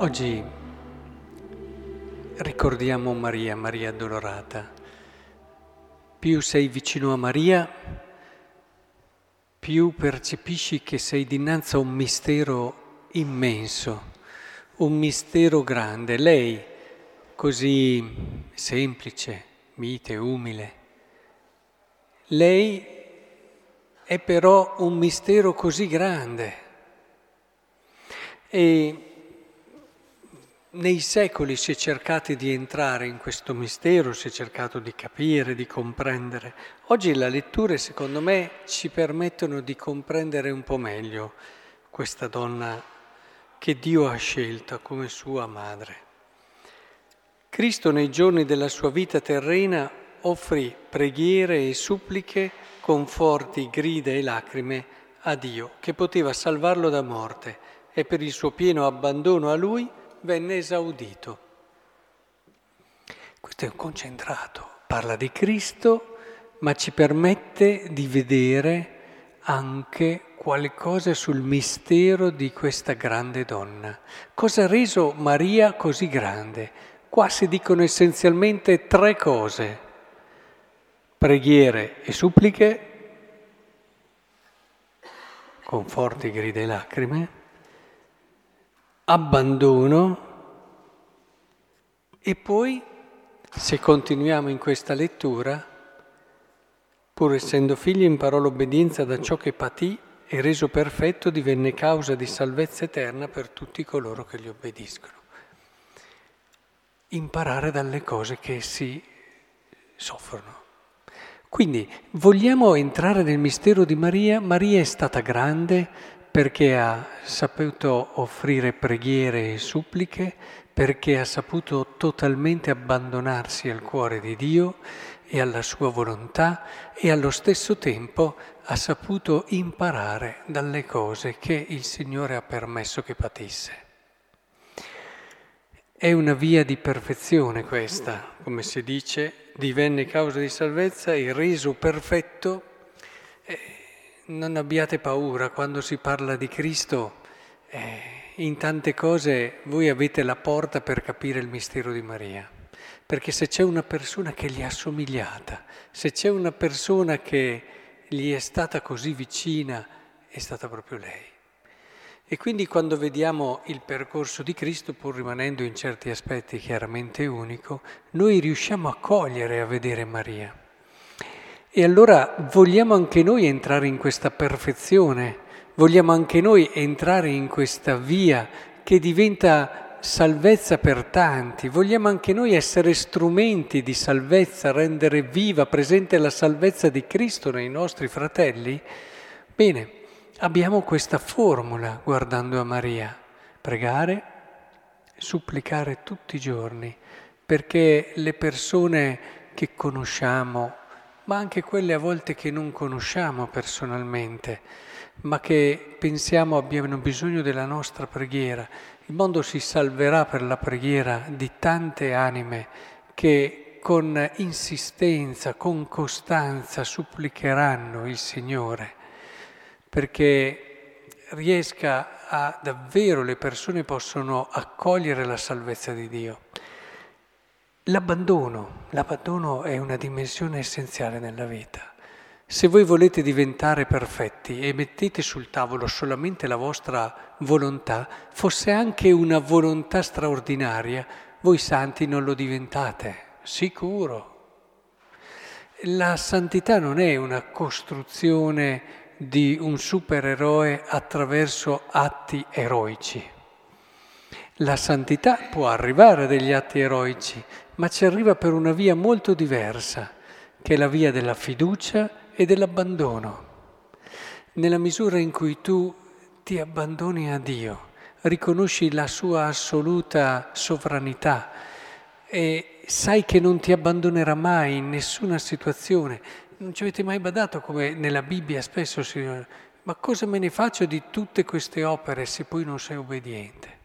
Oggi ricordiamo Maria, Maria addolorata. Più sei vicino a Maria, più percepisci che sei dinanzi a un mistero immenso, un mistero grande. Lei, così semplice, mite, umile, lei è però un mistero così grande. E nei secoli si è cercato di entrare in questo mistero, si è cercato di capire, di comprendere. Oggi le letture, secondo me, ci permettono di comprendere un po' meglio questa donna che Dio ha scelta come sua madre. Cristo nei giorni della sua vita terrena offrì preghiere e suppliche con forti grida e lacrime a Dio, che poteva salvarlo da morte, e per il suo pieno abbandono a Lui venne esaudito. Questo è un concentrato, parla di Cristo, ma ci permette di vedere anche qualcosa sul mistero di questa grande donna. Cosa ha reso Maria così grande? Qua si dicono essenzialmente tre cose. Preghiere e suppliche, con forti grida e lacrime, abbandono e poi, se continuiamo in questa lettura, pur essendo figlio imparò l'obbedienza da ciò che patì e reso perfetto divenne causa di salvezza eterna per tutti coloro che gli obbediscono. Imparare dalle cose che si soffrono. Quindi vogliamo entrare nel mistero di Maria. Maria è stata grande, perché ha saputo offrire preghiere e suppliche, perché ha saputo totalmente abbandonarsi al cuore di Dio e alla sua volontà e allo stesso tempo ha saputo imparare dalle cose che il Signore ha permesso che patisse. È una via di perfezione questa, come si dice, divenne causa di salvezza e reso perfetto. Eh, non abbiate paura quando si parla di Cristo. Eh, in tante cose voi avete la porta per capire il mistero di Maria. Perché se c'è una persona che gli è assomigliata, se c'è una persona che gli è stata così vicina, è stata proprio lei. E quindi quando vediamo il percorso di Cristo, pur rimanendo in certi aspetti chiaramente unico, noi riusciamo a cogliere, a vedere Maria. E allora vogliamo anche noi entrare in questa perfezione, vogliamo anche noi entrare in questa via che diventa salvezza per tanti, vogliamo anche noi essere strumenti di salvezza, rendere viva, presente la salvezza di Cristo nei nostri fratelli? Bene, abbiamo questa formula guardando a Maria, pregare, supplicare tutti i giorni, perché le persone che conosciamo, ma anche quelle a volte che non conosciamo personalmente, ma che pensiamo abbiano bisogno della nostra preghiera. Il mondo si salverà per la preghiera di tante anime che con insistenza, con costanza supplicheranno il Signore, perché riesca a davvero le persone possono accogliere la salvezza di Dio. L'abbandono, l'abbandono è una dimensione essenziale nella vita. Se voi volete diventare perfetti e mettete sul tavolo solamente la vostra volontà, fosse anche una volontà straordinaria, voi santi non lo diventate, sicuro. La santità non è una costruzione di un supereroe attraverso atti eroici. La santità può arrivare a degli atti eroici, ma ci arriva per una via molto diversa, che è la via della fiducia e dell'abbandono. Nella misura in cui tu ti abbandoni a Dio, riconosci la sua assoluta sovranità e sai che non ti abbandonerà mai in nessuna situazione. Non ci avete mai badato come nella Bibbia spesso si ma cosa me ne faccio di tutte queste opere se poi non sei obbediente?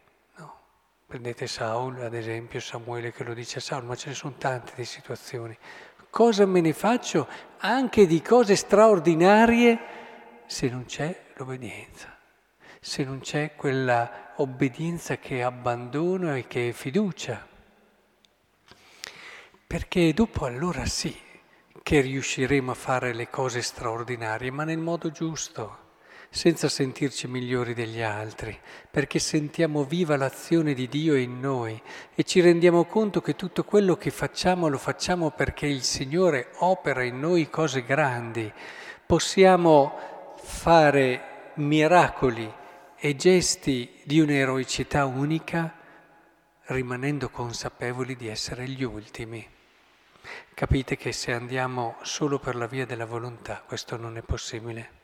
Prendete Saul, ad esempio, Samuele che lo dice a Saul, ma ce ne sono tante di situazioni. Cosa me ne faccio anche di cose straordinarie se non c'è l'obbedienza? se non c'è quella obbedienza che è abbandono e che è fiducia. Perché dopo allora sì che riusciremo a fare le cose straordinarie, ma nel modo giusto senza sentirci migliori degli altri, perché sentiamo viva l'azione di Dio in noi e ci rendiamo conto che tutto quello che facciamo lo facciamo perché il Signore opera in noi cose grandi. Possiamo fare miracoli e gesti di un'eroicità unica rimanendo consapevoli di essere gli ultimi. Capite che se andiamo solo per la via della volontà questo non è possibile.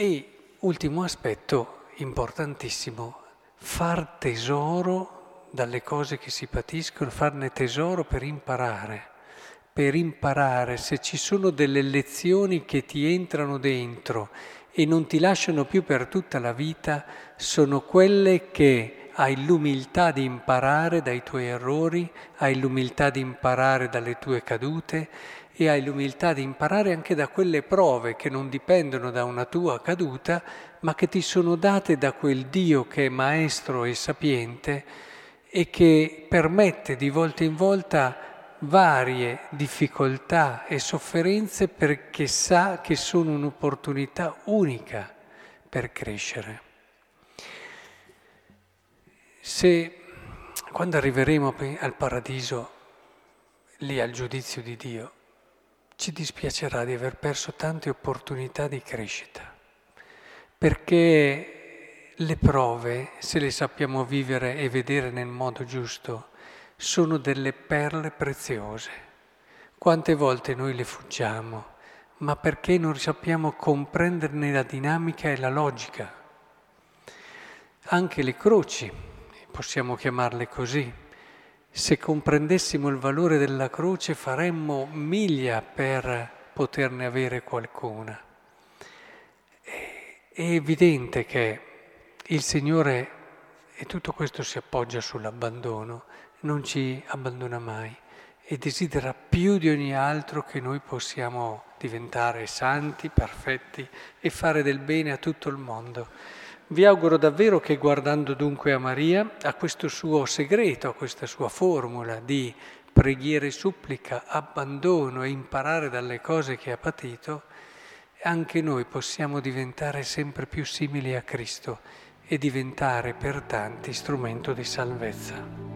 E ultimo aspetto importantissimo, far tesoro dalle cose che si patiscono, farne tesoro per imparare, per imparare. Se ci sono delle lezioni che ti entrano dentro e non ti lasciano più per tutta la vita, sono quelle che hai l'umiltà di imparare dai tuoi errori, hai l'umiltà di imparare dalle tue cadute e hai l'umiltà di imparare anche da quelle prove che non dipendono da una tua caduta, ma che ti sono date da quel Dio che è maestro e sapiente e che permette di volta in volta varie difficoltà e sofferenze perché sa che sono un'opportunità unica per crescere. Se quando arriveremo al paradiso, lì al giudizio di Dio, ci dispiacerà di aver perso tante opportunità di crescita, perché le prove, se le sappiamo vivere e vedere nel modo giusto, sono delle perle preziose. Quante volte noi le fuggiamo, ma perché non sappiamo comprenderne la dinamica e la logica. Anche le croci, possiamo chiamarle così, se comprendessimo il valore della croce faremmo miglia per poterne avere qualcuna. È evidente che il Signore, e tutto questo si appoggia sull'abbandono, non ci abbandona mai e desidera più di ogni altro che noi possiamo diventare santi, perfetti e fare del bene a tutto il mondo. Vi auguro davvero che guardando dunque a Maria, a questo suo segreto, a questa sua formula di preghiera e supplica, abbandono e imparare dalle cose che ha patito, anche noi possiamo diventare sempre più simili a Cristo e diventare per tanti strumento di salvezza.